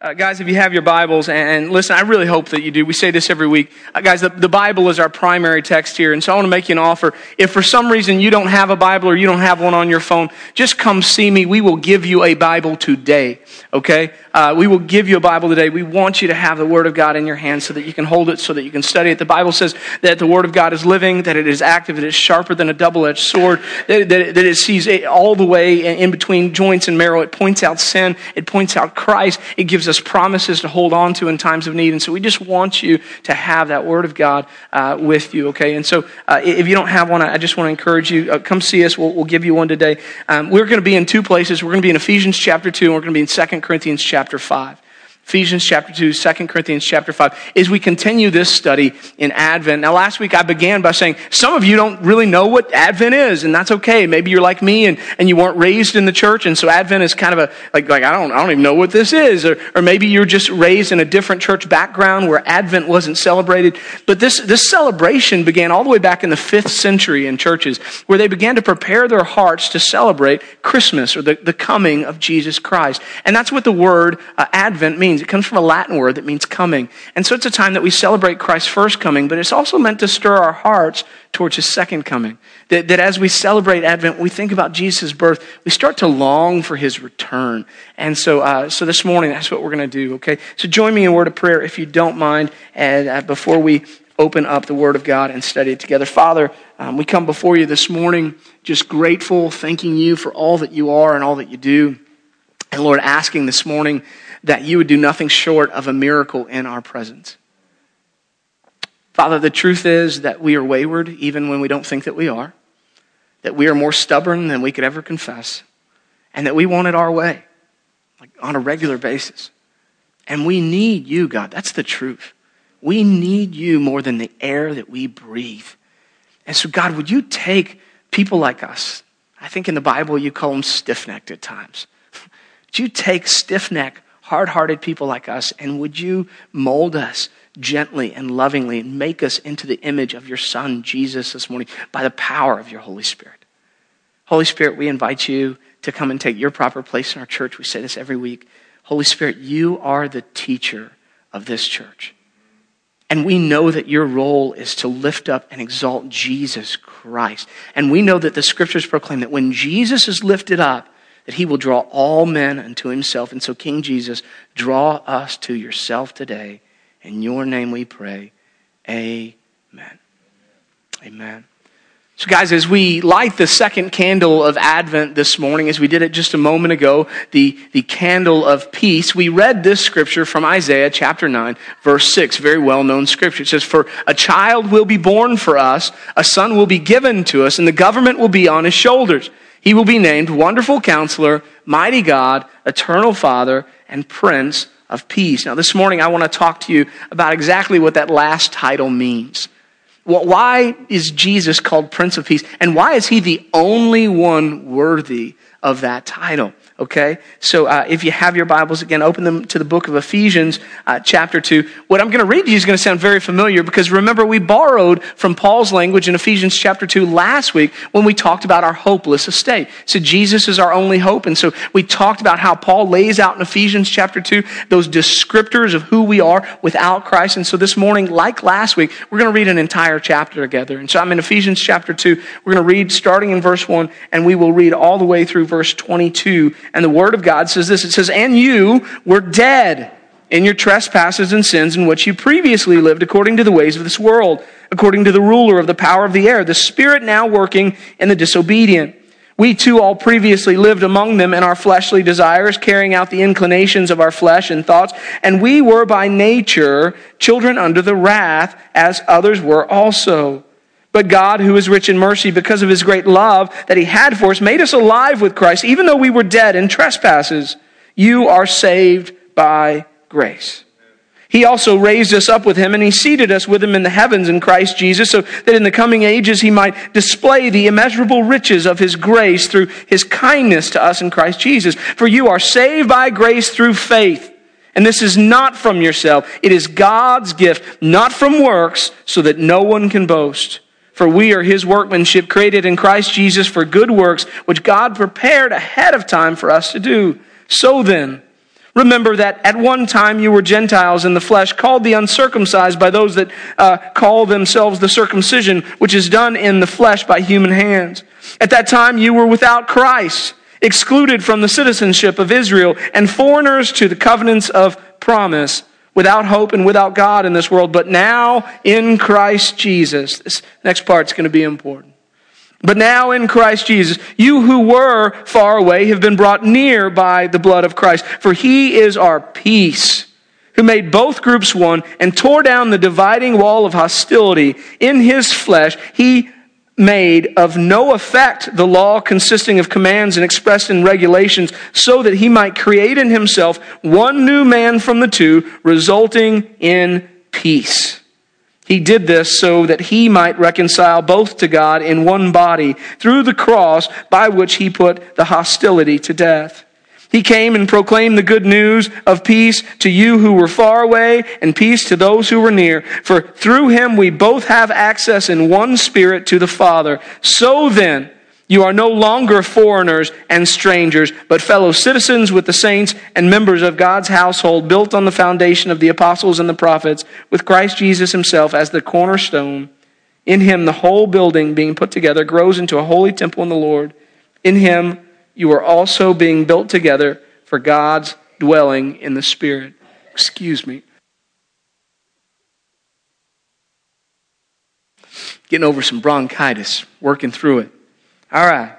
Uh, guys, if you have your Bibles, and listen, I really hope that you do. We say this every week. Uh, guys, the, the, Bible is our primary text here, and so I want to make you an offer. If for some reason you don't have a Bible or you don't have one on your phone, just come see me. We will give you a Bible today, okay? Uh, we will give you a Bible today. We want you to have the Word of God in your hands so that you can hold it, so that you can study it. The Bible says that the Word of God is living, that it is active, that it is sharper than a double edged sword, that, that, that it sees all the way in between joints and marrow. It points out sin, it points out Christ, it gives us promises to hold on to in times of need. And so we just want you to have that Word of God uh, with you, okay? And so uh, if you don't have one, I just want to encourage you, uh, come see us. We'll, we'll, give you one today. Um, we're going to be in two places. We're going to be in Ephesians chapter 2, and we're going to be in 2 Corinthians chapter chapter 5. Ephesians chapter 2, 2 Corinthians chapter 5, as we continue this study in Advent. Now, last week I began by saying some of you don't really know what Advent is, and that's okay. Maybe you're like me and, and you weren't raised in the church, and so Advent is kind of a, like, like I don't, I don't even know what this is. Or, or maybe you're just raised in a different church background where Advent wasn't celebrated. But this, this celebration began all the way back in the fifth century in churches, where they began to prepare their hearts to celebrate Christmas or the, the coming of Jesus Christ. And that's what the word uh, Advent means means. It comes from a Latin word that means coming. And so it's a time that we celebrate Christ's first coming, but it's also meant to stir our hearts towards his second coming. That, that as we celebrate Advent, we think about Jesus' birth, we start to long for his return. And so, uh, so this morning, that's what we're going to do, okay? So join me in a word of prayer if you don't mind, and uh, before we open up the Word of God and study it together. Father, um, we come before you this morning just grateful, thanking you for all that you are and all that you do. And Lord, asking this morning that you would do nothing short of a miracle in our presence. Father, the truth is that we are wayward even when we don't think that we are, that we are more stubborn than we could ever confess, and that we want it our way, like on a regular basis. And we need you, God. That's the truth. We need you more than the air that we breathe. And so, God, would you take people like us? I think in the Bible you call them stiff necked at times. would you take stiff necked, hard hearted people like us, and would you mold us gently and lovingly and make us into the image of your Son, Jesus, this morning by the power of your Holy Spirit? Holy Spirit, we invite you to come and take your proper place in our church. We say this every week. Holy Spirit, you are the teacher of this church. And we know that your role is to lift up and exalt Jesus Christ. And we know that the scriptures proclaim that when Jesus is lifted up, that he will draw all men unto himself. And so, King Jesus, draw us to yourself today. In your name we pray. Amen. Amen. So, guys, as we light the second candle of Advent this morning, as we did it just a moment ago, the, the candle of peace, we read this scripture from Isaiah chapter 9, verse 6, very well known scripture. It says, For a child will be born for us, a son will be given to us, and the government will be on his shoulders he will be named Wonderful Counselor, Mighty God, Eternal Father, and Prince of Peace. Now, this morning I want to talk to you about exactly what that last title means. Why is Jesus called Prince of Peace? And why is he the only one worthy of that title? Okay? So uh, if you have your Bibles, again, open them to the book of Ephesians, uh, chapter 2. What I'm going to read to you is going to sound very familiar because remember, we borrowed from Paul's language in Ephesians chapter 2 last week when we talked about our hopeless estate. So Jesus is our only hope. And so we talked about how Paul lays out in Ephesians chapter 2 those descriptors of who we are without Christ. And so this morning, like last week, we're going to read an entire chapter together. And so I'm in Ephesians chapter 2. We're going to read starting in verse 1 and we will read all the way through verse 22 and the Word of God says this it says, And you were dead in your trespasses and sins in which you previously lived according to the ways of this world, according to the ruler of the power of the air, the Spirit now working in the disobedient. We too all previously lived among them in our fleshly desires, carrying out the inclinations of our flesh and thoughts, and we were by nature children under the wrath, as others were also. But God, who is rich in mercy, because of his great love that he had for us, made us alive with Christ, even though we were dead in trespasses. You are saved by grace. He also raised us up with him and he seated us with him in the heavens in Christ Jesus so that in the coming ages he might display the immeasurable riches of his grace through his kindness to us in Christ Jesus. For you are saved by grace through faith. And this is not from yourself. It is God's gift, not from works, so that no one can boast. For we are his workmanship created in Christ Jesus for good works, which God prepared ahead of time for us to do. So then, Remember that at one time you were Gentiles in the flesh, called the uncircumcised by those that uh, call themselves the circumcision, which is done in the flesh by human hands. At that time you were without Christ, excluded from the citizenship of Israel, and foreigners to the covenants of promise, without hope and without God in this world. But now in Christ Jesus, this next part's going to be important. But now in Christ Jesus, you who were far away have been brought near by the blood of Christ. For he is our peace, who made both groups one and tore down the dividing wall of hostility in his flesh. He made of no effect the law consisting of commands and expressed in regulations, so that he might create in himself one new man from the two, resulting in peace he did this so that he might reconcile both to God in one body through the cross by which he put the hostility to death. He came and proclaimed the good news of peace to you who were far away and peace to those who were near. For through him we both have access in one spirit to the Father. So then, you are no longer foreigners and strangers, but fellow citizens with the saints and members of God's household, built on the foundation of the apostles and the prophets, with Christ Jesus himself as the cornerstone. In him, the whole building being put together grows into a holy temple in the Lord. In him, you are also being built together for God's dwelling in the Spirit. Excuse me. Getting over some bronchitis, working through it. All right.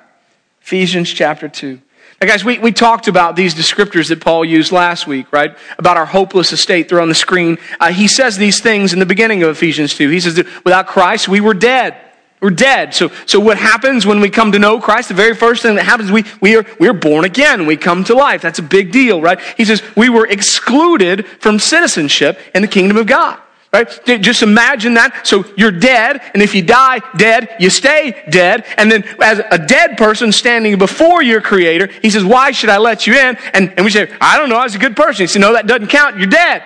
Ephesians chapter 2. Now, guys, we, we talked about these descriptors that Paul used last week, right? About our hopeless estate. They're on the screen. Uh, he says these things in the beginning of Ephesians 2. He says without Christ, we were dead. We're dead. So, so what happens when we come to know Christ? The very first thing that happens, we, we are, we are born again. We come to life. That's a big deal, right? He says we were excluded from citizenship in the kingdom of God. Right? Just imagine that. So you're dead, and if you die dead, you stay dead. And then, as a dead person standing before your Creator, He says, Why should I let you in? And, and we say, I don't know, I was a good person. He said, No, that doesn't count. You're dead.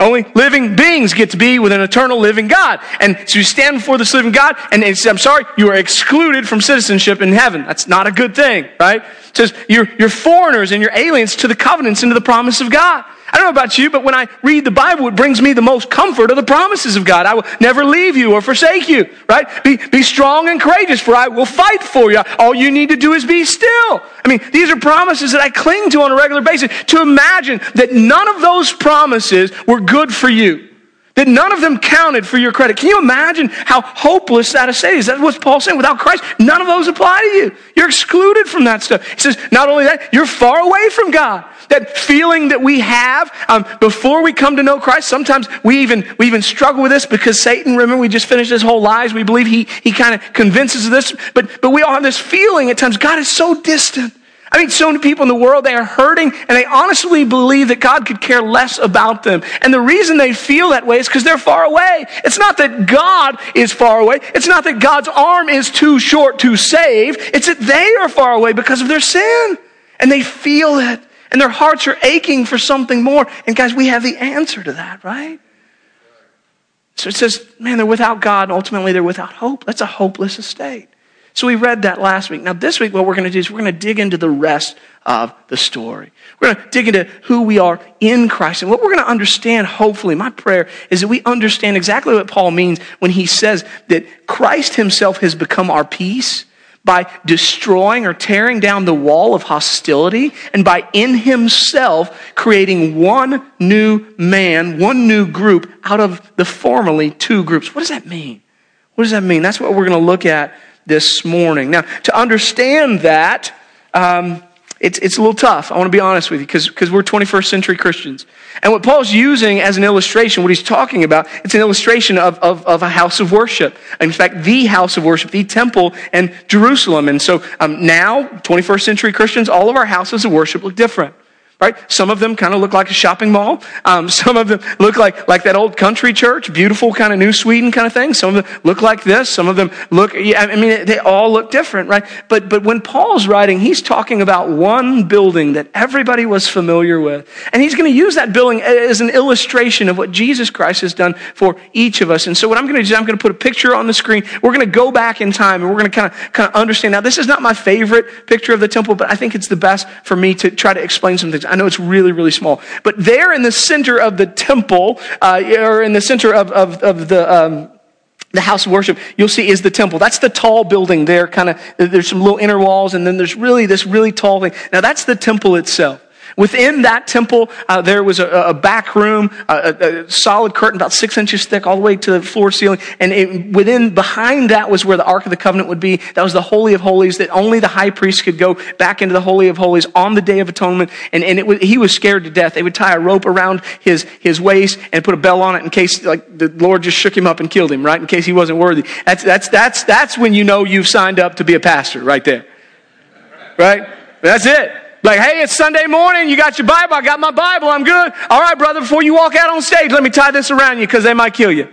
Only living beings get to be with an eternal living God. And so you stand before this living God, and he says, I'm sorry, you are excluded from citizenship in heaven. That's not a good thing, right? It says you're, you're foreigners and you're aliens to the covenants and to the promise of God. I don't know about you, but when I read the Bible, it brings me the most comfort of the promises of God. I will never leave you or forsake you, right? Be, be strong and courageous, for I will fight for you. All you need to do is be still. I mean, these are promises that I cling to on a regular basis. To imagine that none of those promises were good for you that none of them counted for your credit. Can you imagine how hopeless that is? That's what Paul's saying. Without Christ, none of those apply to you. You're excluded from that stuff. He says, not only that, you're far away from God. That feeling that we have um, before we come to know Christ, sometimes we even, we even struggle with this because Satan, remember, we just finished his whole lies. We believe he, he kind of convinces us this, but, but we all have this feeling at times God is so distant. I mean, so many people in the world, they are hurting and they honestly believe that God could care less about them. And the reason they feel that way is because they're far away. It's not that God is far away. It's not that God's arm is too short to save. It's that they are far away because of their sin. And they feel it. And their hearts are aching for something more. And guys, we have the answer to that, right? So it says, man, they're without God, and ultimately they're without hope. That's a hopeless estate. So we read that last week. Now, this week, what we're going to do is we're going to dig into the rest of the story. We're going to dig into who we are in Christ. And what we're going to understand, hopefully, my prayer is that we understand exactly what Paul means when he says that Christ himself has become our peace by destroying or tearing down the wall of hostility and by in himself creating one new man, one new group out of the formerly two groups. What does that mean? What does that mean? That's what we're going to look at this morning. Now, to understand that, um, it's, it's a little tough. I want to be honest with you because we're 21st century Christians. And what Paul's using as an illustration, what he's talking about, it's an illustration of, of, of a house of worship. In fact, the house of worship, the temple in Jerusalem. And so um, now, 21st century Christians, all of our houses of worship look different right? Some of them kind of look like a shopping mall. Um, some of them look like, like that old country church, beautiful kind of New Sweden kind of thing. Some of them look like this. Some of them look, I mean, they all look different, right? But, but when Paul's writing, he's talking about one building that everybody was familiar with. And he's going to use that building as an illustration of what Jesus Christ has done for each of us. And so what I'm going to do is I'm going to put a picture on the screen. We're going to go back in time and we're going to kind of, kind of understand. Now, this is not my favorite picture of the temple, but I think it's the best for me to try to explain some things. I know it's really, really small. But there in the center of the temple, uh, or in the center of, of, of the, um, the house of worship you'll see is the temple that's the tall building there kind of there's some little inner walls and then there's really this really tall thing now that's the temple itself Within that temple, uh, there was a, a back room, a, a, solid curtain about six inches thick, all the way to the floor ceiling. And it, within, behind that was where the Ark of the Covenant would be. That was the Holy of Holies that only the high priest could go back into the Holy of Holies on the Day of Atonement. And, and was, he was scared to death. They would tie a rope around his, his waist and put a bell on it in case, like, the Lord just shook him up and killed him, right? In case he wasn't worthy. That's, that's, that's, that's when you know you've signed up to be a pastor, right there. Right? That's it. Like, hey, it's Sunday morning. You got your Bible. I got my Bible. I'm good. All right, brother, before you walk out on stage, let me tie this around you because they might kill you.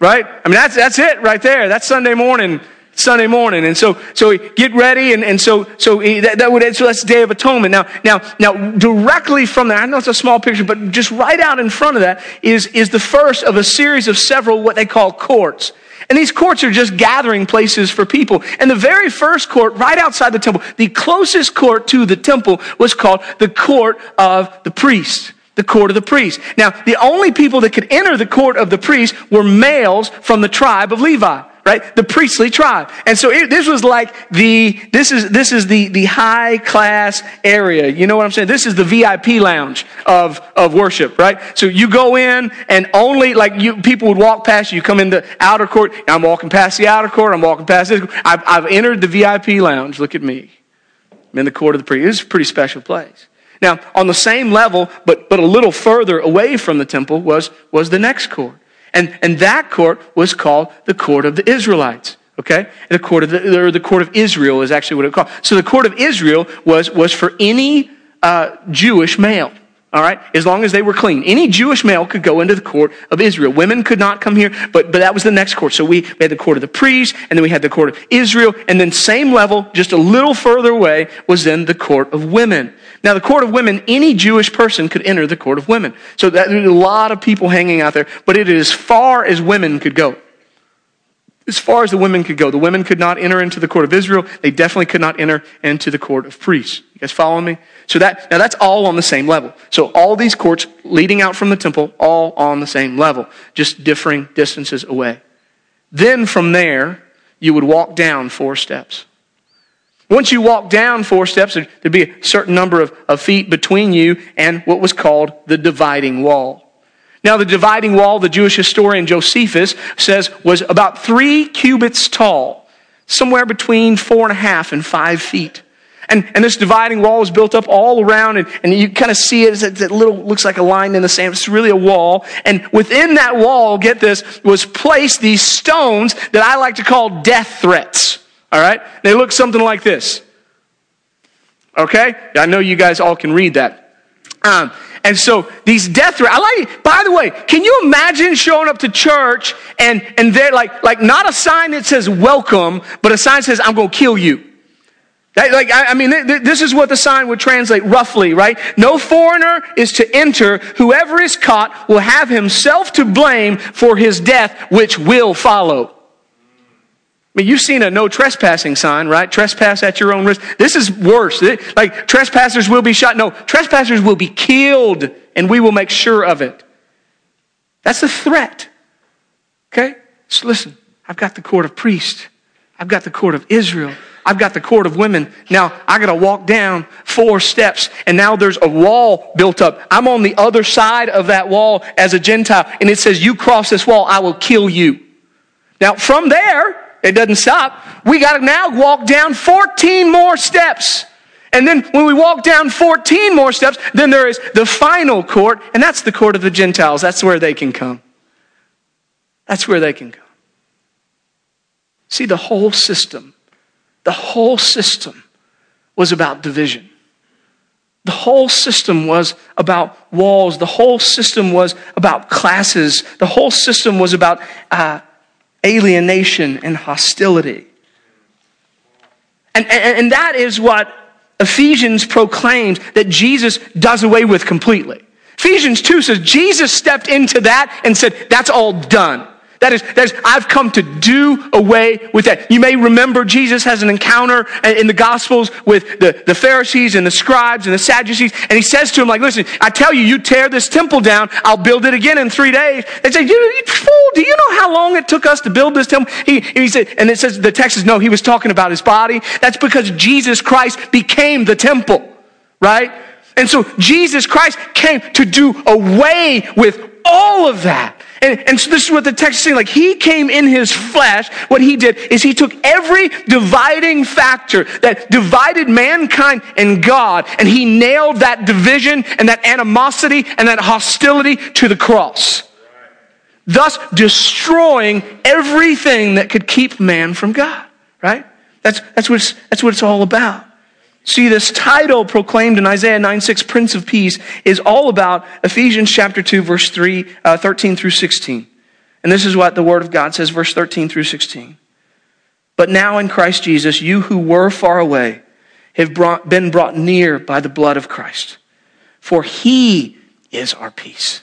Right? I mean, that's, that's it right there. That's Sunday morning. Sunday morning. And so, so get ready. And, and so, so eh, that, that would, so that's Day of Atonement. Now, now, now, directly from that, I know it's a small picture, but just right out in front of that is, is the first of a series of several what they call courts. And these courts are just gathering places for people. And the very first court, right outside the temple, the closest court to the temple was called the court of the priest. The court of the priest. Now, the only people that could enter the court of the priest were males from the tribe of Levi right? The priestly tribe. And so it, this was like the, this is, this is the, the high class area. You know what I'm saying? This is the VIP lounge of, of worship, right? So you go in and only like you, people would walk past you. You come in the outer court. I'm walking past the outer court. I'm walking past this. I've, I've entered the VIP lounge. Look at me. I'm in the court of the priest. It's a pretty special place. Now, on the same level, but, but a little further away from the temple was, was the next court. And, and that court was called the court of the Israelites. Okay? The court of the, or the court of Israel is actually what it called. So the court of Israel was, was for any uh, Jewish male. All right? As long as they were clean. Any Jewish male could go into the court of Israel. Women could not come here, but, but that was the next court. So we, had the court of the priests, and then we had the court of Israel, and then same level, just a little further away, was then the court of women. Now, the court of women, any Jewish person could enter the court of women. So that, there's a lot of people hanging out there, but it is as far as women could go as far as the women could go. The women could not enter into the court of Israel. They definitely could not enter into the court of priests. You guys following me? So that, now that's all on the same level. So all these courts leading out from the temple, all on the same level, just differing distances away. Then from there, you would walk down four steps. Once you walk down four steps, there'd be a certain number of, of feet between you and what was called the dividing wall. Now, the dividing wall, the Jewish historian Josephus says, was about three cubits tall, somewhere between four and a half and five feet. And, and this dividing wall was built up all around, and, and you kind of see it a little, looks like a line in the sand. It's really a wall. And within that wall, get this, was placed these stones that I like to call death threats. All right? They look something like this. Okay? I know you guys all can read that. Um, and so these death threats, I like, by the way, can you imagine showing up to church and, and they're like, like not a sign that says welcome, but a sign says, I'm going to kill you. That, like, I, I mean, th- th- this is what the sign would translate roughly, right? No foreigner is to enter. Whoever is caught will have himself to blame for his death, which will follow. I mean, you've seen a no trespassing sign, right? Trespass at your own risk. This is worse. Like, trespassers will be shot. No, trespassers will be killed, and we will make sure of it. That's the threat. Okay? So listen, I've got the court of priests, I've got the court of Israel. I've got the court of women. Now I got to walk down four steps, and now there's a wall built up. I'm on the other side of that wall as a Gentile, and it says, You cross this wall, I will kill you. Now, from there, it doesn't stop. We got to now walk down 14 more steps. And then when we walk down 14 more steps, then there is the final court, and that's the court of the Gentiles. That's where they can come. That's where they can come. See, the whole system, the whole system was about division. The whole system was about walls. The whole system was about classes. The whole system was about uh, alienation and hostility. And, and, and that is what Ephesians proclaims that Jesus does away with completely. Ephesians 2 says Jesus stepped into that and said, That's all done. That is, that is, I've come to do away with that. You may remember Jesus has an encounter in the Gospels with the, the Pharisees and the scribes and the Sadducees, and he says to them, like, listen, I tell you, you tear this temple down, I'll build it again in three days. They say, you, you fool, do you know how long it took us to build this temple? He, he said, and it says, the text says, no, he was talking about his body. That's because Jesus Christ became the temple, right? And so Jesus Christ came to do away with all of that. And, and so this is what the text is saying. Like he came in his flesh. What he did is he took every dividing factor that divided mankind and God, and he nailed that division and that animosity and that hostility to the cross. Thus destroying everything that could keep man from God. Right? That's, that's, what it's, that's what it's all about. See, this title proclaimed in Isaiah 9 6, Prince of Peace, is all about Ephesians chapter 2, verse 3, uh, 13 through 16. And this is what the Word of God says, verse 13 through 16. But now in Christ Jesus, you who were far away have brought, been brought near by the blood of Christ. For he is our peace,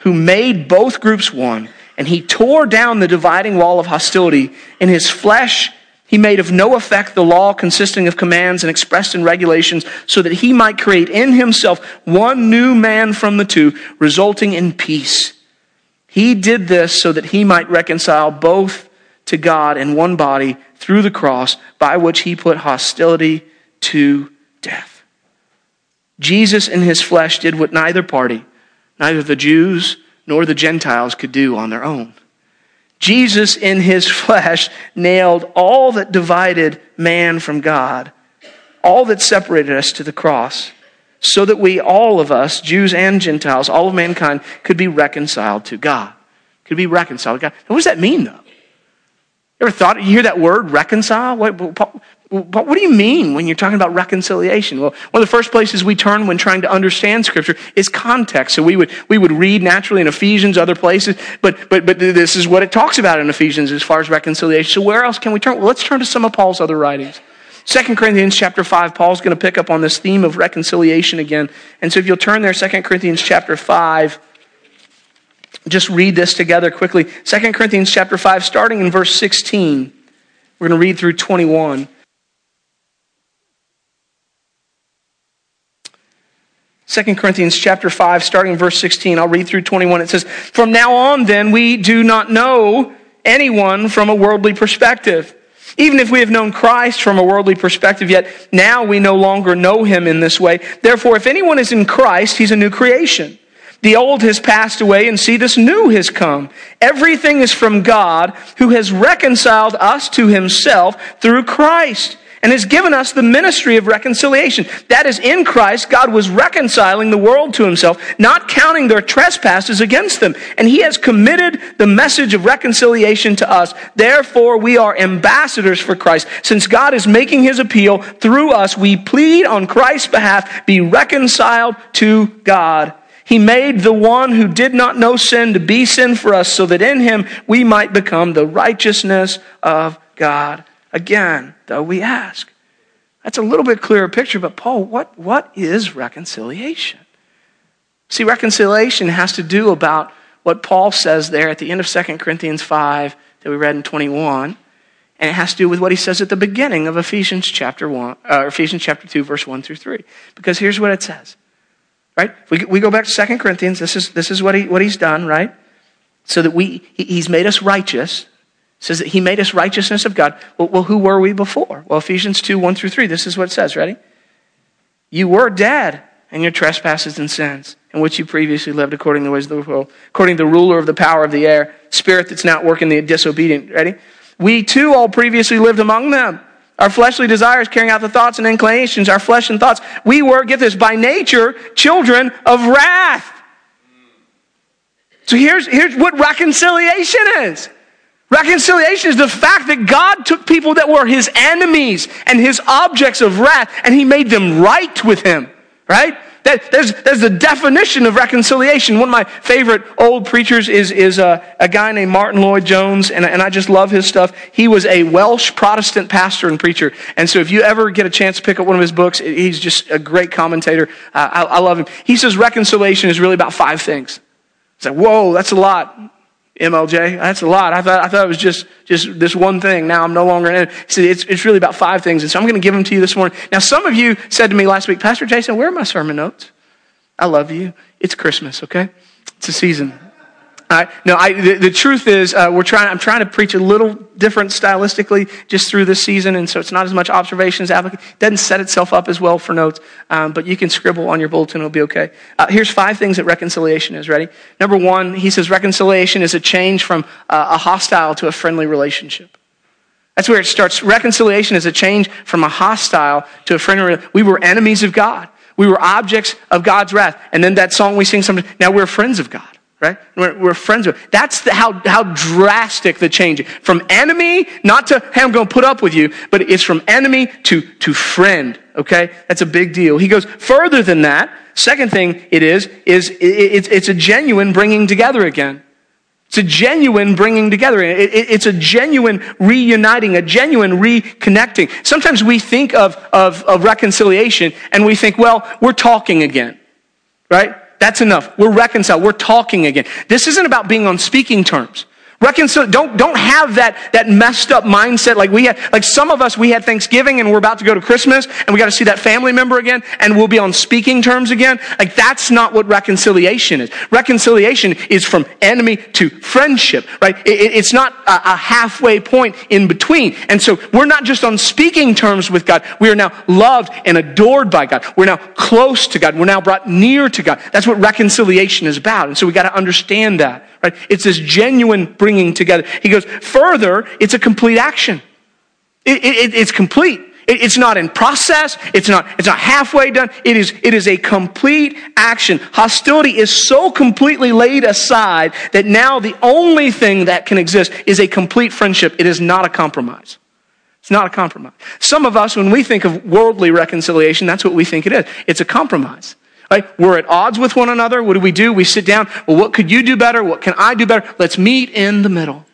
who made both groups one, and he tore down the dividing wall of hostility in his flesh he made of no effect the law consisting of commands and expressed in regulations, so that he might create in himself one new man from the two, resulting in peace. He did this so that he might reconcile both to God in one body through the cross, by which he put hostility to death. Jesus in his flesh did what neither party, neither the Jews nor the Gentiles, could do on their own. Jesus in his flesh nailed all that divided man from God, all that separated us to the cross, so that we, all of us, Jews and Gentiles, all of mankind, could be reconciled to God. Could be reconciled to God. Now, what does that mean, though? Ever thought, you hear that word, reconcile? What, what, what do you mean when you're talking about reconciliation? Well, one of the first places we turn when trying to understand Scripture is context. So we would, we would read naturally in Ephesians, other places, but, but, but this is what it talks about in Ephesians as far as reconciliation. So where else can we turn? Well, let's turn to some of Paul's other writings. 2 Corinthians chapter 5, Paul's going to pick up on this theme of reconciliation again. And so if you'll turn there, 2 Corinthians chapter 5, just read this together quickly. 2 Corinthians chapter 5, starting in verse 16. We're going to read through 21. 2 Corinthians chapter 5, starting in verse 16. I'll read through 21. It says, From now on, then, we do not know anyone from a worldly perspective. Even if we have known Christ from a worldly perspective, yet now we no longer know him in this way. Therefore, if anyone is in Christ, he's a new creation. The old has passed away, and see, this new has come. Everything is from God, who has reconciled us to himself through Christ and has given us the ministry of reconciliation. That is, in Christ, God was reconciling the world to himself, not counting their trespasses against them. And he has committed the message of reconciliation to us. Therefore, we are ambassadors for Christ. Since God is making his appeal through us, we plead on Christ's behalf, be reconciled to God. He made the one who did not know sin to be sin for us so that in him we might become the righteousness of God. Again, though, we ask. That's a little bit clearer picture, but Paul, what, what is reconciliation? See, reconciliation has to do about what Paul says there at the end of 2 Corinthians 5 that we read in 21. And it has to do with what he says at the beginning of Ephesians chapter 1, uh, Ephesians chapter 2, verse 1 through 3. Because here's what it says. Right? We, we go back to 2 Corinthians. This is, this is what, he, what he's done, right? So that we, he's made us righteous says that he made us righteousness of God. Well, well, who were we before? Well, Ephesians 2 1 through 3, this is what it says. Ready? You were dead in your trespasses and sins, in which you previously lived according to the ways of the world, according to the ruler of the power of the air, spirit that's not working the disobedient. Ready? We too all previously lived among them. Our fleshly desires carrying out the thoughts and inclinations, our flesh and thoughts. We were, get this, by nature, children of wrath. So here's, here's what reconciliation is. Reconciliation is the fact that God took people that were his enemies and his objects of wrath and he made them right with him, right? That, there's, there's the definition of reconciliation. One of my favorite old preachers is, is a, a guy named Martyn Lloyd-Jones, and, and I just love his stuff. He was a Welsh Protestant pastor and preacher. And so if you ever get a chance to pick up one of his books, he's just a great commentator. Uh, I, I love him. He says reconciliation is really about five things. It's like, whoa, that's a lot. MLJ. That's a lot. I thought, I thought it was just, just this one thing. Now I'm no longer in it. It's, it's really about five things. And so I'm going to give them to you this morning. Now, some of you said to me last week, Pastor Jason, where are my sermon notes? I love you. It's Christmas, okay? It's a season. Uh, no, I, the, the, truth is, uh, we're trying, I'm trying to preach a little different stylistically just through this season, and so it's not as much observations. It doesn't set itself up as well for notes, um, but you can scribble on your bulletin, it'll be okay. Uh, here's five things that reconciliation is. Ready? Number one, he says reconciliation is a change from uh, a hostile to a friendly relationship. That's where it starts. Reconciliation is a change from a hostile to a friendly. We were enemies of God. We were objects of God's wrath. And then that song we sing sometimes, now we're friends of God right? We're, we're friends with. That's the, how, how drastic the change From enemy, not to, hey, I'm going to put up with you, but it's from enemy to, to friend, okay? That's a big deal. He goes further than that. Second thing it is, is it, it's, it's a genuine bringing together again. It's a genuine bringing together. It, it, it's a genuine reuniting, a genuine reconnecting. Sometimes we think of, of, of reconciliation and we think, well, we're talking again, right? That's enough. We're reconciled. We're talking again. This isn't about being on speaking terms. Reconcile, don't, don't have that, that messed up mindset like we had. Like some of us, we had Thanksgiving and we're about to go to Christmas and we got to see that family member again and we'll be on speaking terms again. Like that's not what reconciliation is. Reconciliation is from enemy to friendship, right? It, it's not a, a halfway point in between. And so we're not just on speaking terms with God. We are now loved and adored by God. We're now close to God. We're now brought near to God. That's what reconciliation is about. And so we got to understand that. Right? It's this genuine bringing together. He goes, further, it's a complete action. It, it, it's complete. It, it's not in process. It's not, it's not halfway done. It is, it is a complete action. Hostility is so completely laid aside that now the only thing that can exist is a complete friendship. It is not a compromise. It's not a compromise. Some of us, when we think of worldly reconciliation, that's what we think it is. It's a compromise. Right? We're at odds with one another. What do we do? We sit down. Well, what could you do better? What can I do better? Let's meet in the middle.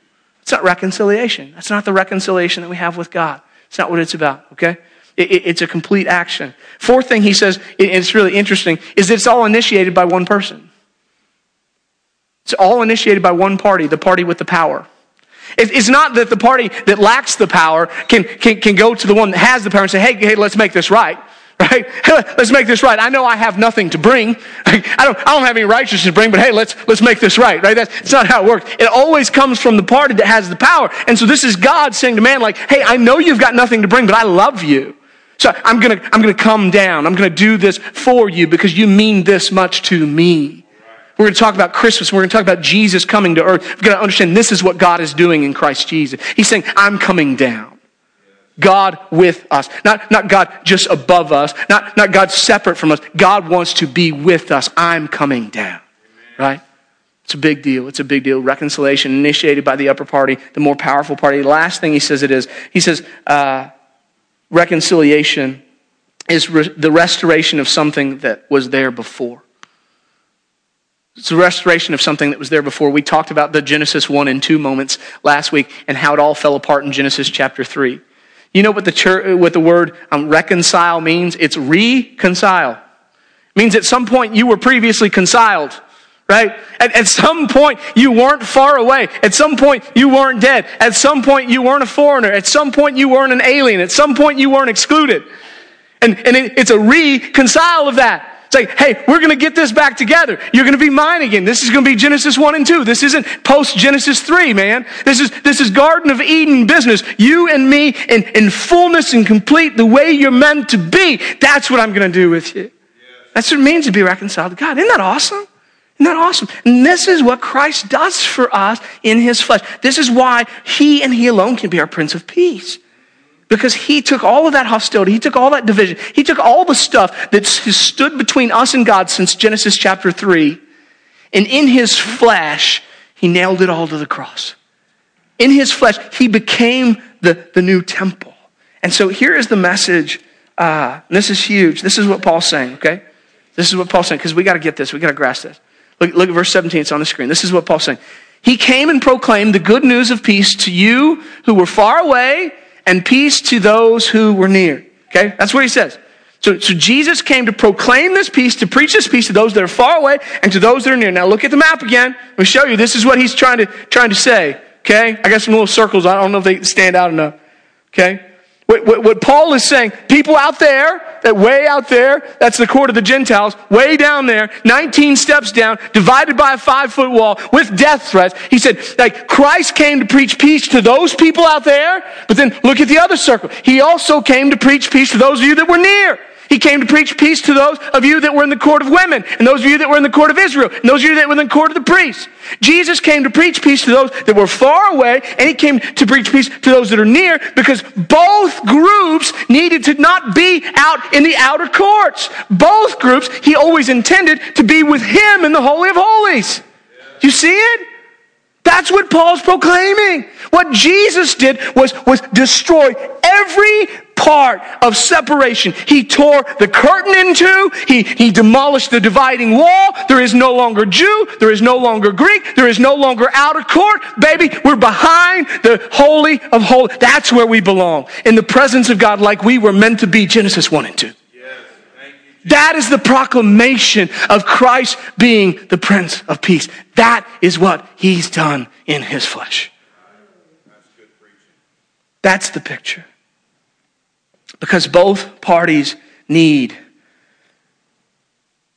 It's not reconciliation. That's not the reconciliation that we have with God. It's not what it's about, okay? It, it, it's a complete action. Fourth thing he says, and it's really interesting, is it's all initiated by one person. It's all initiated by one party, the party with the power. It's not that the party that lacks the power can, can, can go to the one that has the power and say, hey, hey, let's make this right right? let's make this right. I know I have nothing to bring. I don't, I don't have any righteousness to bring, but hey, let's, let's make this right, right? That's, that's not how it works. It always comes from the party that has the power. And so this is God saying to man, like, hey, I know you've got nothing to bring, but I love you. So I'm gonna, I'm gonna come down. I'm gonna do this for you because you mean this much to me. We're going to talk about Christmas. We're going to talk about Jesus coming to earth. We've got to understand this is what God is doing in Christ Jesus. He's saying, I'm coming down. God with us. Not, not God just above us, not, not God separate from us. God wants to be with us. I'm coming down. Right? It's a big deal. It's a big deal. Reconciliation initiated by the upper party, the more powerful party. The last thing he says it is, he says, uh, reconciliation is re- the restoration of something that was there before. It's the restoration of something that was there before. We talked about the Genesis 1 and 2 moments last week and how it all fell apart in Genesis chapter 3. You know what the, church, what the word um, reconcile means? It's reconcile. It means at some point you were previously conciled, right? At, at some point you weren't far away. At some point you weren't dead. At some point you weren't a foreigner. At some point you weren't an alien. At some point you weren't excluded. And, and it, it's a reconcile of that. It's like, hey, we're going to get this back together. You're going to be mine again. This is going to be Genesis 1 and 2. This isn't post Genesis 3, man. This is, this is Garden of Eden business. You and me in, in fullness and complete the way you're meant to be. That's what I'm going to do with you. That's what it means to be reconciled to God. Isn't that awesome? Isn't that awesome? And this is what Christ does for us in his flesh. This is why he and he alone can be our Prince of Peace. Because he took all of that hostility, he took all that division, he took all the stuff that stood between us and God since Genesis chapter 3, and in his flesh, he nailed it all to the cross. In his flesh, he became the, the new temple. And so here is the message. Uh, this is huge. This is what Paul's saying, okay? This is what Paul's saying, because we got to get this. We got to grasp this. Look, look at verse 17. It's on the screen. This is what Paul's saying. He came and proclaimed the good news of peace to you who were far away and peace to those who were near. Okay? That's what he says. So, so Jesus came to proclaim this peace, to preach this peace to those that are far away and to those that are near. Now look at the map again. Let me show you. This is what he's trying to, trying to say. Okay? I got some little circles. I don't know if they stand out enough. Okay? What, what, what, Paul is saying, people out there, that way out there, that's the court of the Gentiles, way down there, 19 steps down, divided by a five foot wall with death threats. He said, like, Christ came to preach peace to those people out there, but then look at the other circle. He also came to preach peace to those of you that were near. He came to preach peace to those of you that were in the court of women, and those of you that were in the court of Israel, and those of you that were in the court of the priests. Jesus came to preach peace to those that were far away, and he came to preach peace to those that are near, because both groups needed to not be out in the outer courts. Both groups, he always intended to be with him in the Holy of Holies. You see it? That's what Paul's proclaiming. What Jesus did was, was destroy every part of separation. He tore the curtain in two. He, he demolished the dividing wall. There is no longer Jew. There is no longer Greek. There is no longer outer court. Baby, we're behind the Holy of Holies. That's where we belong. In the presence of God like we were meant to be. Genesis 1 and 2. That is the proclamation of Christ being the Prince of Peace. That is what he's done in his flesh. That's the picture. Because both parties need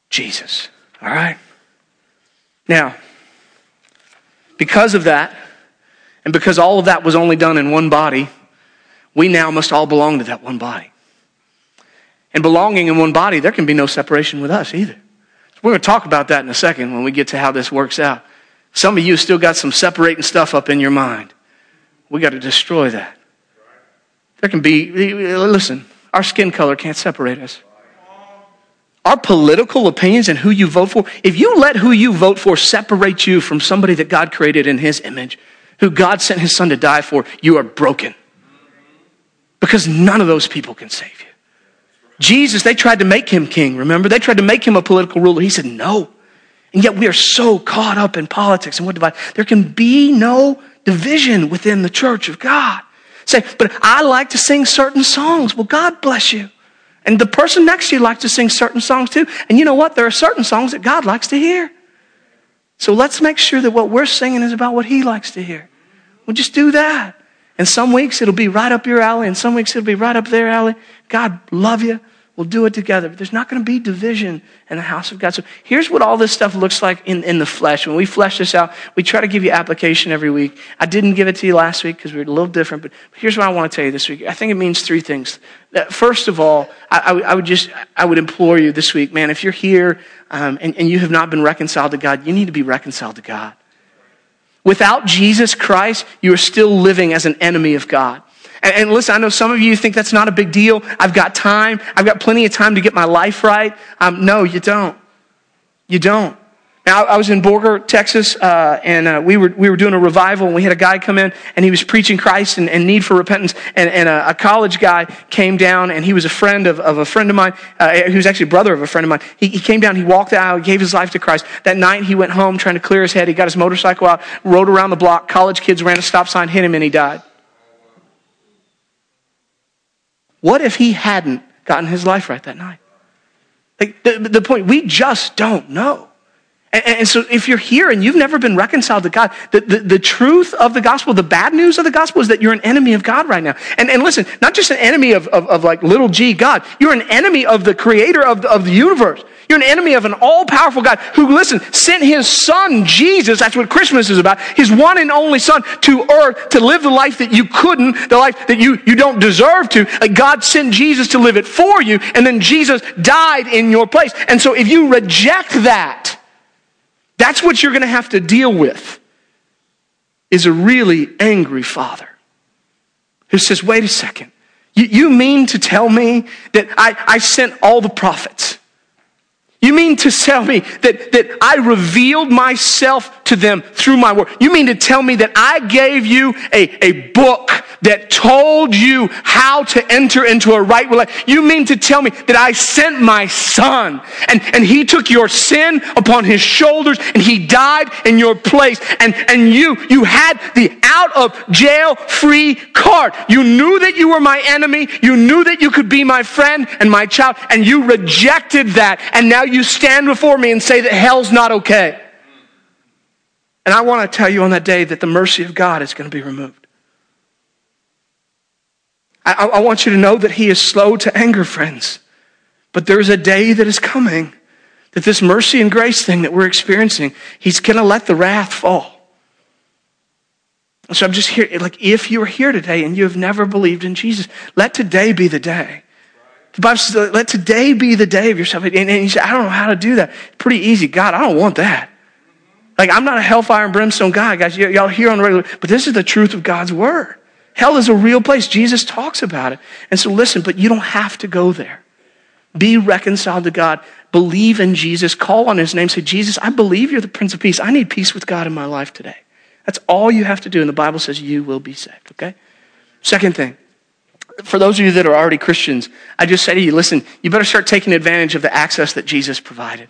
Jesus. All right? Now, because of that, and because all of that was only done in one body, we now must all belong to that one body and belonging in one body, there can be no separation with us either. We're going to talk about that in a second when we get to how this works out. Some of you still got some separating stuff up in your mind. We got to destroy that. There can be, eh, eh, listen, our skin color can't separate us. Our political opinions and who you vote for, if you let who you vote for separate you from somebody that God created in His image, who God sent His Son to die for, you are broken. Because none of those people can save you. Jesus, they tried to make him king, remember? They tried to make him a political ruler. He said, no. And yet we are so caught up in politics and what divide. There can be no division within the church of God. Say, but I like to sing certain songs. Well, God bless you. And the person next to you likes to sing certain songs too. And you know what? There are certain songs that God likes to hear. So let's make sure that what we're singing is about what He likes to hear. We'll just do that. And some weeks it'll be right up your alley, and some weeks it'll be right up their alley. God love you. We'll do it together. But there's not going to be division in the house of God. So here's what all this stuff looks like in, in the flesh. When we flesh this out, we try to give you application every week. I didn't give it to you last week because we were a little different, but here's what I want to tell you this week. I think it means three things. First of all, I, I would just, I would implore you this week, man, if you're here um, and, and you have not been reconciled to God, you need to be reconciled to God. Without Jesus Christ, you are still living as an enemy of God. And, and, listen, I know some of you think that's not a big deal. I've got time. I've got plenty of time to get my life right. Um, no, you don't. You don't. Now, I was in Borger, Texas, uh, and uh, we, were, we were doing a revival, and we had a guy come in, and he was preaching Christ and, and need for repentance. And, and a, a, college guy came down, and he was a friend of, of a friend of mine. Uh, he was actually a brother of a friend of mine. He, he came down, he walked out, he gave his life to Christ. That night, he went home trying to clear his head. He got his motorcycle out, rode around the block. College kids ran a stop sign, hit him, and he died. What if he hadn't gotten his life right that night? Like the, the point, we just don't know. And, and, so if you're here and you've never been reconciled to God, the, the, the, truth of the gospel, the bad news of the gospel is that you're an enemy of God right now. And, and listen, not just an enemy of, of, of like little g God, you're an enemy of the creator of of the universe. You're an enemy of an all powerful God who, listen, sent his son, Jesus, that's what Christmas is about, his one and only son to earth to live the life that you couldn't, the life that you, you don't deserve to. Like God sent Jesus to live it for you, and then Jesus died in your place. And so if you reject that, that's what you're going to have to deal with is a really angry father who says, wait a second. You, you mean to tell me that I, I sent all the prophets? You mean to tell me that, that I revealed myself to them through my word? You mean to tell me that I gave you a, a book that told you how to enter into a right relationship. You mean to tell me that I sent my son and, and he took your sin upon his shoulders and he died in your place and, and you, you had the out of jail free card. You knew that you were my enemy. You knew that you could be my friend and my child and you rejected that. And now you stand before me and say that hell's not okay. And I want to tell you on that day that the mercy of God is going to be removed. I, I, want you to know that He is slow to anger, friends. But there's a day that is coming that this mercy and grace thing that we're experiencing, He's going to let the wrath fall. So I'm just here, like, if you're here today and you have never believed in Jesus, let today be the day. The Bible says, let today be the day of your salvation. And, and you say, I don't know how to do that. Pretty easy. God, I don't want that. Like, I'm not a hellfire and brimstone guy, guys. Y- y'all hear on the regular, but this is the truth of God's word. Hell is a real place. Jesus talks about it. And so listen, but you don't have to go there. Be reconciled to God. Believe in Jesus. Call on his name. Say, Jesus, I believe you're the Prince of Peace. I need peace with God in my life today. That's all you have to do. And the Bible says you will be saved, okay? Second thing, for those of you that are already Christians, I just say to you, listen, you better start taking advantage of the access that Jesus provided.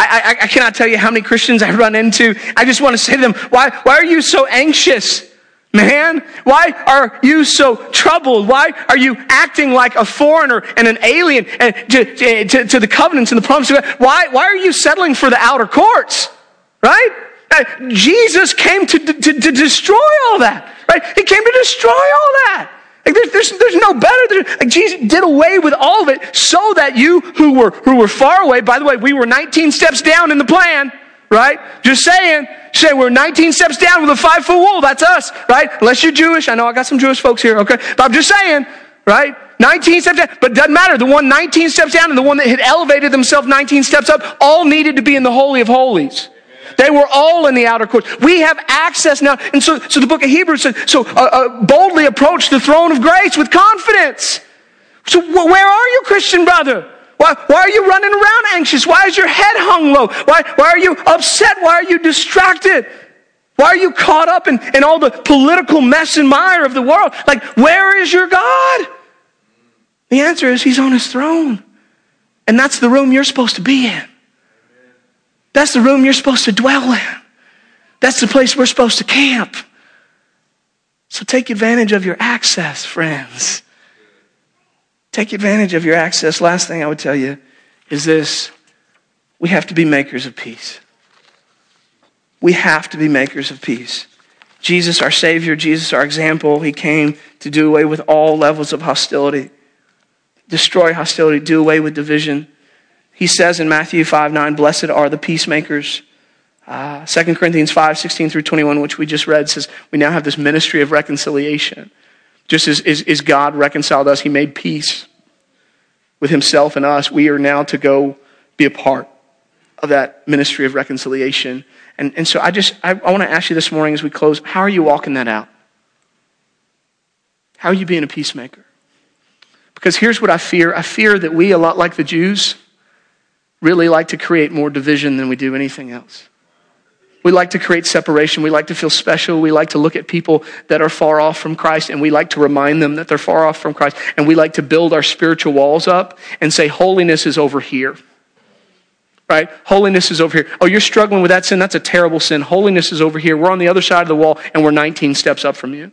I, I, I cannot tell you how many Christians I run into. I just want to say to them, why, why are you so anxious? Man, why are you so troubled? Why are you acting like a foreigner and an alien to, to, to the covenants and the promises of God? Why, why are you settling for the outer courts? Right? Uh, Jesus came to, to, to destroy all that. Right? He came to destroy all that. Like there's, there's, there's no better. like Jesus did away with all of it so that you who were, who were far away, by the way, we were 19 steps down in the plan, right? Just saying. Say we're 19 steps down with a five foot wall. That's us, right? Unless you're Jewish. I know I got some Jewish folks here, okay? But I'm just saying, right? 19 steps down, but it doesn't matter. The one 19 steps down and the one that had elevated themselves 19 steps up all needed to be in the Holy of Holies. They were all in the outer court. We have access now. And so, so the book of Hebrews says, so uh, uh, boldly approach the throne of grace with confidence. So where are you, Christian brother? Why, why are you running around anxious? Why is your head hung low? Why, why are you upset? Why are you distracted? Why are you caught up in, in all the political mess and mire of the world? Like, where is your God? The answer is He's on His throne. And that's the room you're supposed to be in. That's the room you're supposed to dwell in. That's the place we're supposed to camp. So take advantage of your access, friends. Take advantage of your access. Last thing I would tell you is this we have to be makers of peace. We have to be makers of peace. Jesus, our Savior, Jesus, our example, He came to do away with all levels of hostility, destroy hostility, do away with division. He says in Matthew 5 9, Blessed are the peacemakers. Uh, 2 Corinthians 5 16 through 21, which we just read, says we now have this ministry of reconciliation. Just as, as, as God reconciled us, He made peace with Himself and us. We are now to go be a part of that ministry of reconciliation. And, and so I just, I, I want to ask you this morning as we close, how are you walking that out? How are you being a peacemaker? Because here's what I fear I fear that we, a lot like the Jews, really like to create more division than we do anything else. We like to create separation. We like to feel special. We like to look at people that are far off from Christ and we like to remind them that they're far off from Christ. And we like to build our spiritual walls up and say, holiness is over here. Right? Holiness is over here. Oh, you're struggling with that sin? That's a terrible sin. Holiness is over here. We're on the other side of the wall and we're 19 steps up from you.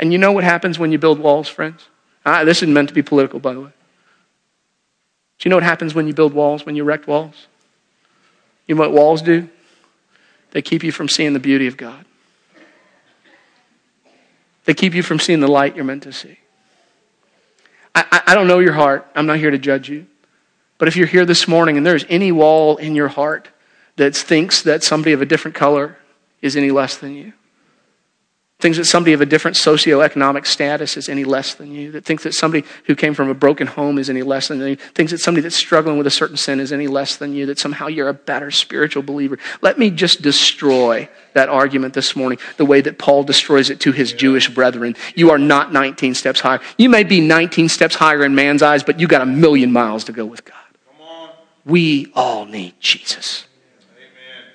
And you know what happens when you build walls, friends? Ah, this isn't meant to be political, by the way. Do you know what happens when you build walls, when you erect walls? You know what walls do? They keep you from seeing the beauty of God. They keep you from seeing the light you're meant to see. I, I, I don't know your heart. I'm not here to judge you. But if you're here this morning and there's any wall in your heart that thinks that somebody of a different color is any less than you, thinks that somebody of a different socioeconomic status is any less than you, that thinks that somebody who came from a broken home is any less than you, thinks that somebody that's struggling with a certain sin is any less than you, that somehow you're a better spiritual believer. Let me just destroy that argument this morning the way that Paul destroys it to his Jewish brethren. You are not 19 steps higher. You may be 19 steps higher in man's eyes, but you got a million miles to go with God. We all need Jesus. Amen.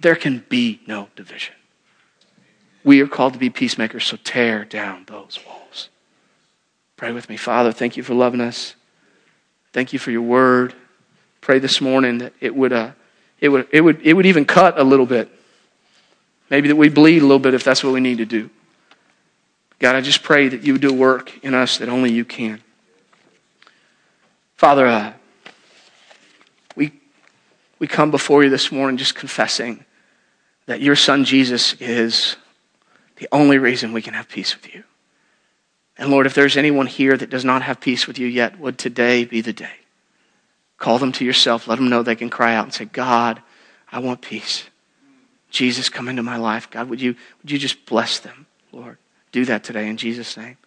There can be no division. We are called to be peacemakers, so tear down those walls. Pray with me. Father, thank you for loving us. Thank you for your word. Pray this morning that it would, uh, it would, it would, it would even cut a little bit. Maybe that we bleed a little bit if that's what we need to do. God, I just pray that you would do work in us that only you can. Father, uh, we, we come before you this morning just confessing that your son Jesus is the only reason we can have peace with you. And Lord, if there's anyone here that does not have peace with you yet, would today be the day? Call them to yourself. Let them know they can cry out and say, God, I want peace. Jesus, come into my life. God, would you, would you just bless them, Lord? Do that today in Jesus' name.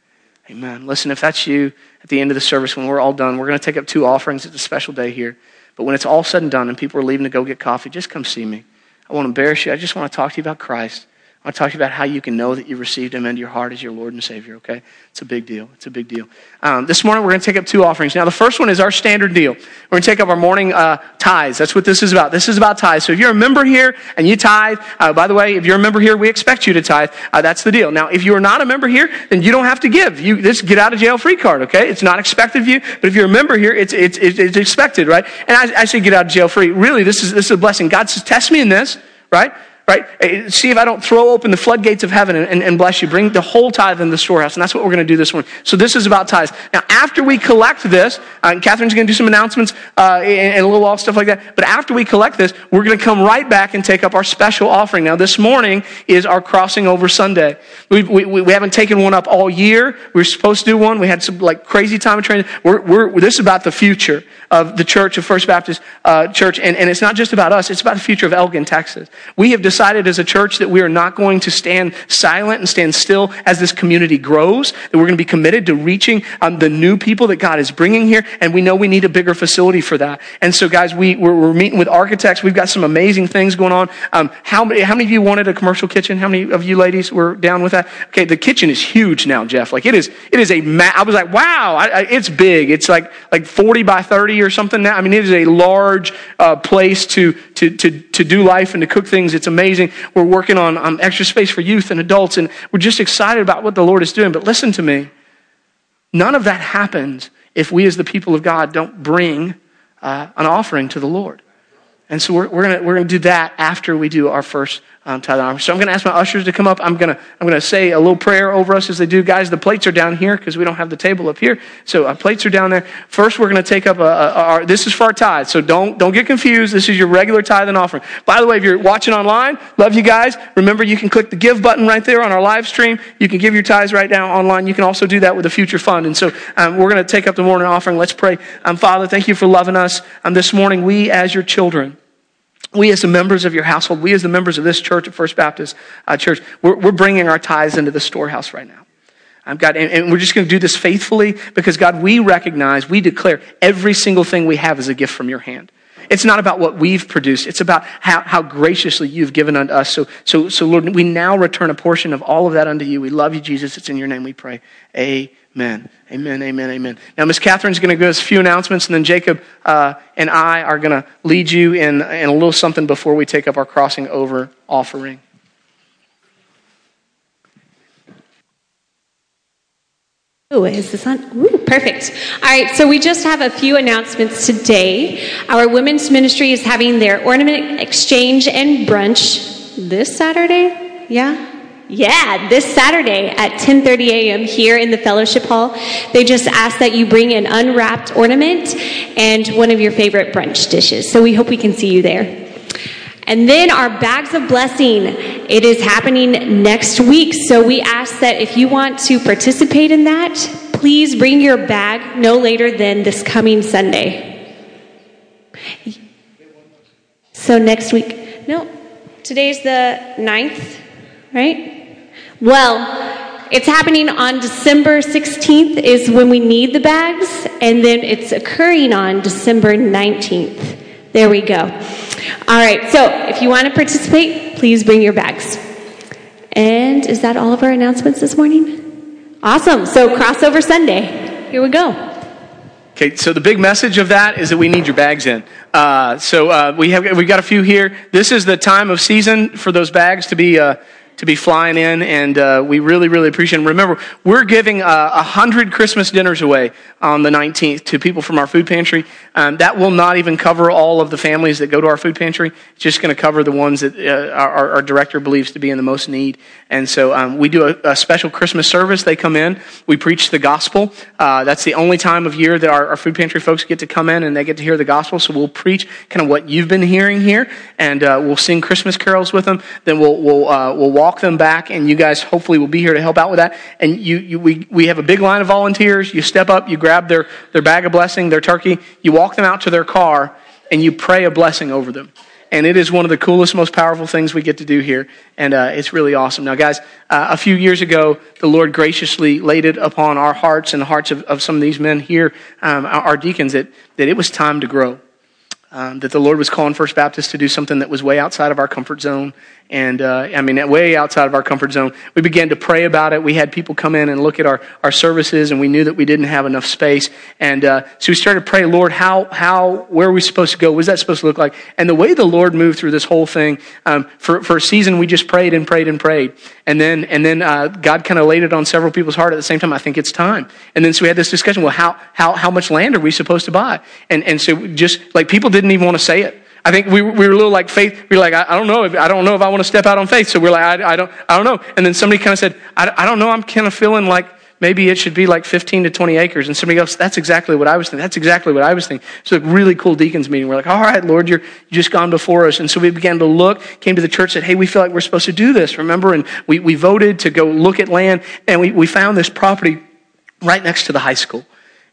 Amen. Listen, if that's you at the end of the service, when we're all done, we're going to take up two offerings. It's a special day here. But when it's all said and done and people are leaving to go get coffee, just come see me. I won't embarrass you. I just want to talk to you about Christ. I want to talk about how you can know that you received him into your heart as your Lord and Savior, okay? It's a big deal. It's a big deal. Um, this morning, we're going to take up two offerings. Now, the first one is our standard deal. We're going to take up our morning uh, tithes. That's what this is about. This is about tithes. So if you're a member here and you tithe, uh, by the way, if you're a member here, we expect you to tithe. Uh, that's the deal. Now, if you are not a member here, then you don't have to give. You This get out of jail free card, okay? It's not expected of you, but if you're a member here, it's, it's, it's expected, right? And I, I say get out of jail free. Really, this is, this is a blessing. God says, test me in this, right? Right? Eh, see if I don't throw open the floodgates of heaven and, and, and, bless you. Bring the whole tithe in the storehouse. And that's what we're going to do this morning. So this is about tithes. Now, after we collect this, uh, Catherine's going to do some announcements uh, and, and, a little off stuff like that. But after we collect this, we're going to come right back and take up our special offering. Now, this morning is our crossing over Sunday. We, we, we haven't taken one up all year. We were supposed to do one. We had some like crazy time of training. We're, we're, this is about the future of the church of First Baptist uh, Church. And, and it's not just about us. It's about the future of Elgin, Texas. We have decided as a church that we are not going to stand silent and stand still as this community grows, that we're going to be committed to reaching um, the new people that God is bringing here. And we know we need a bigger facility for that. And so, guys, we, we're, we're meeting with architects. We've got some amazing things going on. Um, how, many, how many of you wanted a commercial kitchen? How many of you ladies were down with that? Okay, the kitchen is huge now, Jeff. Like it is, it is a, ma- I was like, wow, I, I, it's big. It's like, like 40 by 30 or something now. I mean, it is a large uh, place to, to, to, to do life and to cook things. It's amazing. We're working on um, extra space for youth and adults, and we're just excited about what the Lord is doing. But listen to me. None of that happens if we, as the people of God, don't bring uh, an offering to the Lord. And so we're, we're going we're gonna do that after we do our first um, tithe offering. So I'm going to ask my ushers to come up. I'm going to I'm gonna say a little prayer over us as they do. Guys, the plates are down here because we don't have the table up here. So our uh, plates are down there. First, we're going to take up a, a, our, this is for our tithe. So don't, don't get confused. This is your regular tithe and offering. By the way, if you're watching online, love you guys. Remember, you can click the give button right there on our live stream. You can give your tithes right now online. You can also do that with a future fund. And so um, we're going to take up the morning offering. Let's pray. Um, Father, thank you for loving us. Um, this morning, we as your children, we as the members of your household, we as the members of this church at First Baptist uh, Church, we're, we're, bringing our tithes into the storehouse right now. Um, God, and, and we're just going to do this faithfully because, God, we recognize, we declare every single thing we have is a gift from your hand. It's not about what we've produced. It's about how, how graciously you've given unto us. So, so, so, Lord, we now return a portion of all of that unto you. We love you, Jesus. It's in your name we pray. Amen. Amen, amen, amen. Amen. Now, Miss Catherine's going to give us a few announcements, and then Jacob uh, and I are going to lead you in, in a little something before we take up our crossing over offering. Oh, is this on? Ooh, perfect. All right, so we just have a few announcements today. Our women's ministry is having their ornament exchange and brunch this Saturday. Yeah? Yeah, this Saturday at 10:30 a.m. here in the fellowship hall. They just ask that you bring an unwrapped ornament and one of your favorite brunch dishes. So we hope we can see you there. And then our bags of blessing, it is happening next week. So we ask that if you want to participate in that, please bring your bag no later than this coming Sunday. So next week, no, today's the 9th, right? Well, it's happening on December 16th is when we need the bags, and then it's occurring on December 19th. There we go. All right, so if you want to participate, please bring your bags. And is that all of our announcements this morning? Awesome. So, crossover Sunday. Here we go. Okay, so the big message of that is that we need your bags in. Uh, so uh, we have we've got a few here. This is the time of season for those bags to be uh, to be flying in, and uh, we really, really appreciate it. Remember, we're giving uh, a uh, hundred Christmas dinners away on the 19th to people from our food pantry. Um, that will not even cover all of the families that go to our food pantry. It's just going to cover the ones that uh, our, our, director believes to be in the most need. And so um, we do a, a, special Christmas service. They come in, we preach the gospel. Uh, that's the only time of year that our, our, food pantry folks get to come in and they get to hear the gospel. So we'll preach kind of what you've been hearing here, and uh, we'll sing Christmas carols with them. Then we'll we'll we'll walk them back, and you guys hopefully will be here to help out with that. And you, you we we have a big line of volunteers. You step up, you grab their their bag of blessing, their turkey, you walk them out to their car, and you pray a blessing over them and it is one of the coolest, most powerful things we get to do here, and uh, it's really awesome. Now, guys, uh, a few years ago, the Lord graciously laid it upon our hearts and the hearts of, of some of these men here, um, our deacons, that, that it was time to grow. Um, that the Lord was calling First Baptist to do something that was way outside of our comfort zone, and uh, I mean, way outside of our comfort zone. We began to pray about it. We had people come in and look at our, our services, and we knew that we didn't have enough space. And uh, so we started to pray, Lord, how, how, where are we supposed to go? What is that supposed to look like? And the way the Lord moved through this whole thing, um, for, for a season, we just prayed and prayed and prayed. And then, and then uh, God kind of laid it on several people's heart at the same time. I think it's time. And then so we had this discussion. Well, how, how, how much land are we supposed to buy? And, and so just like people didn't even want to say it. I think we, we were a little like faith. We were like, I, I, don't know. If, I don't know if I want to step out on faith. So we're like, I, I don't, I don't know. And then somebody kind of said, I, I don't know. I'm kind of feeling like maybe it should be like 15 to 20 acres. And somebody goes, that's exactly what I was thinking. That's exactly what I was thinking. So a really cool deacons meeting. We're like, all right, Lord, you're, you just gone before us. And so we began to look, came to the church, said, hey, we feel like we're supposed to do this, remember? And we, we voted to go look at land. And we, we found this property right next to the high school.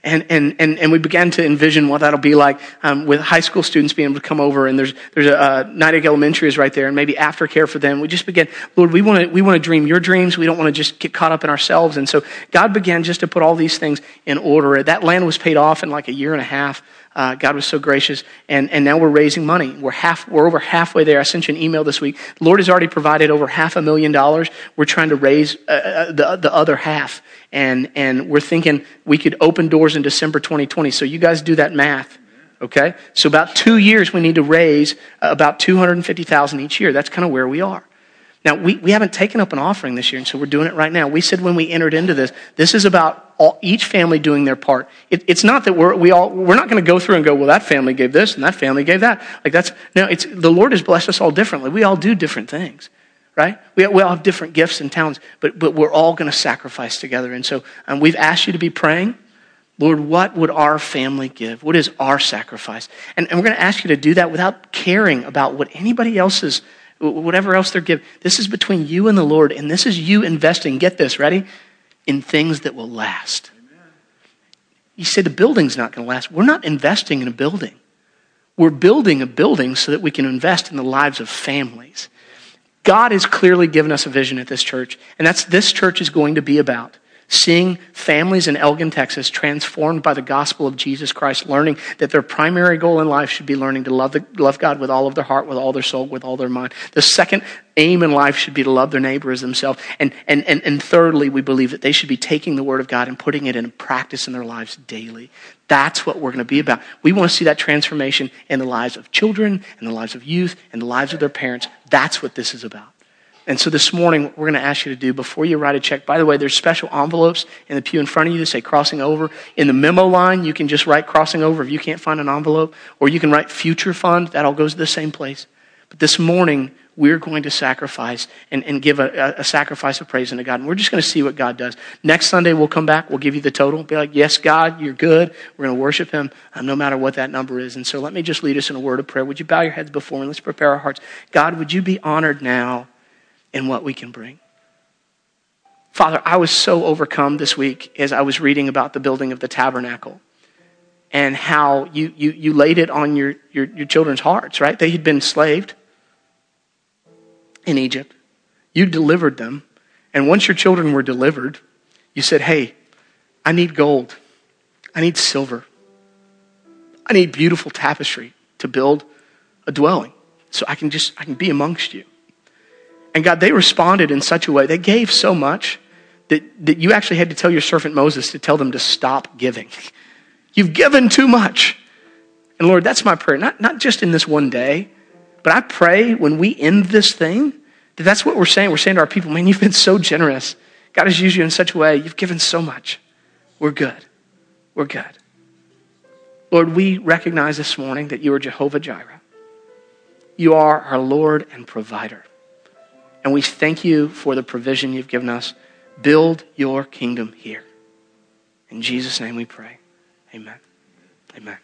And, and, and, and we began to envision what that'll be like um, with high school students being able to come over. And there's, there's a, uh, Elementary is right there, and maybe aftercare for them. We just began, Lord, we want to we want to dream your dreams. We don't want to just get caught up in ourselves. And so God began just to put all these things in order. That land was paid off in like a year and a half. Uh, God was so gracious, and, and now we're raising money. We're half, we're over halfway there. I sent you an email this week. The Lord has already provided over half a million dollars. We're trying to raise uh, uh the, the other half, and, and we're thinking we could open doors in December 2020. So you guys do that math. Okay? So about two years, we need to raise about 250,000 each year. That's kind of where we are. Now, we, we haven't taken up an offering this year, and so we're doing it right now. We said when we entered into this, this is about all, each family doing their part. It, it's not that we're, we all, we're not going to go through and go, well, that family gave this and that family gave that. Like that's, no, it's, the Lord has blessed us all differently. We all do different things, right? We, we all have different gifts and talents, but, but we're all going to sacrifice together. And so um, we've asked you to be praying. Lord, what would our family give? What is our sacrifice? And, and we're going to ask you to do that without caring about what anybody else's whatever else they're giving. This is between you and the Lord, and this is you investing, get this, ready? In things that will last. You say the building's not going to last. We're not investing in a building. We're building a building so that we can invest in the lives of families. God has clearly given us a vision at this church, and that's this church is going to be about seeing families in Elgin, Texas transformed by the gospel of Jesus Christ, learning that their primary goal in life should be learning to love, the, love God with all of their heart, with all their soul, with all their mind. The second aim in life should be to love their neighbor as themselves. And, and, and, and thirdly, we believe that they should be taking the word of God and putting it in practice in their lives daily. That's what we're going to be about. We want to see that transformation in the lives of children, in the lives of youth, in the lives of their parents. That's what this is about. And so this morning, what we're going to ask you to do before you write a check, by the way, there's special envelopes in the pew in front of you that say crossing over. In the memo line, you can just write crossing over if you can't find an envelope, or you can write future fund. That all goes to the same place. But this morning, we're going to sacrifice and, and give a, a, sacrifice of praise unto God. And we're just going to see what God does. Next Sunday, we'll come back. We'll give you the total. Be like, yes, God, you're good. We're going to worship Him um, no matter what that number is. And so let me just lead us in a word of prayer. Would you bow your heads before me? Let's prepare our hearts. God, would you be honored now? In what we can bring. Father, I was so overcome this week as I was reading about the building of the tabernacle and how you, you, you laid it on your, your, your children's hearts, right? They had been enslaved in Egypt. You delivered them. And once your children were delivered, you said, Hey, I need gold. I need silver. I need beautiful tapestry to build a dwelling so I can just I can be amongst you. And God, they responded in such a way, they gave so much that, that you actually had to tell your servant Moses to tell them to stop giving. You've given too much. And Lord, that's my prayer, not, not just in this one day, but I pray when we end this thing that that's what we're saying. We're saying to our people, man, you've been so generous. God has used you in such a way, you've given so much. We're good. We're good. Lord, we recognize this morning that you are Jehovah Jireh. You are our Lord and provider. And we thank you for the provision you've given us. Build your kingdom here. In Jesus' name we pray. Amen. Amen.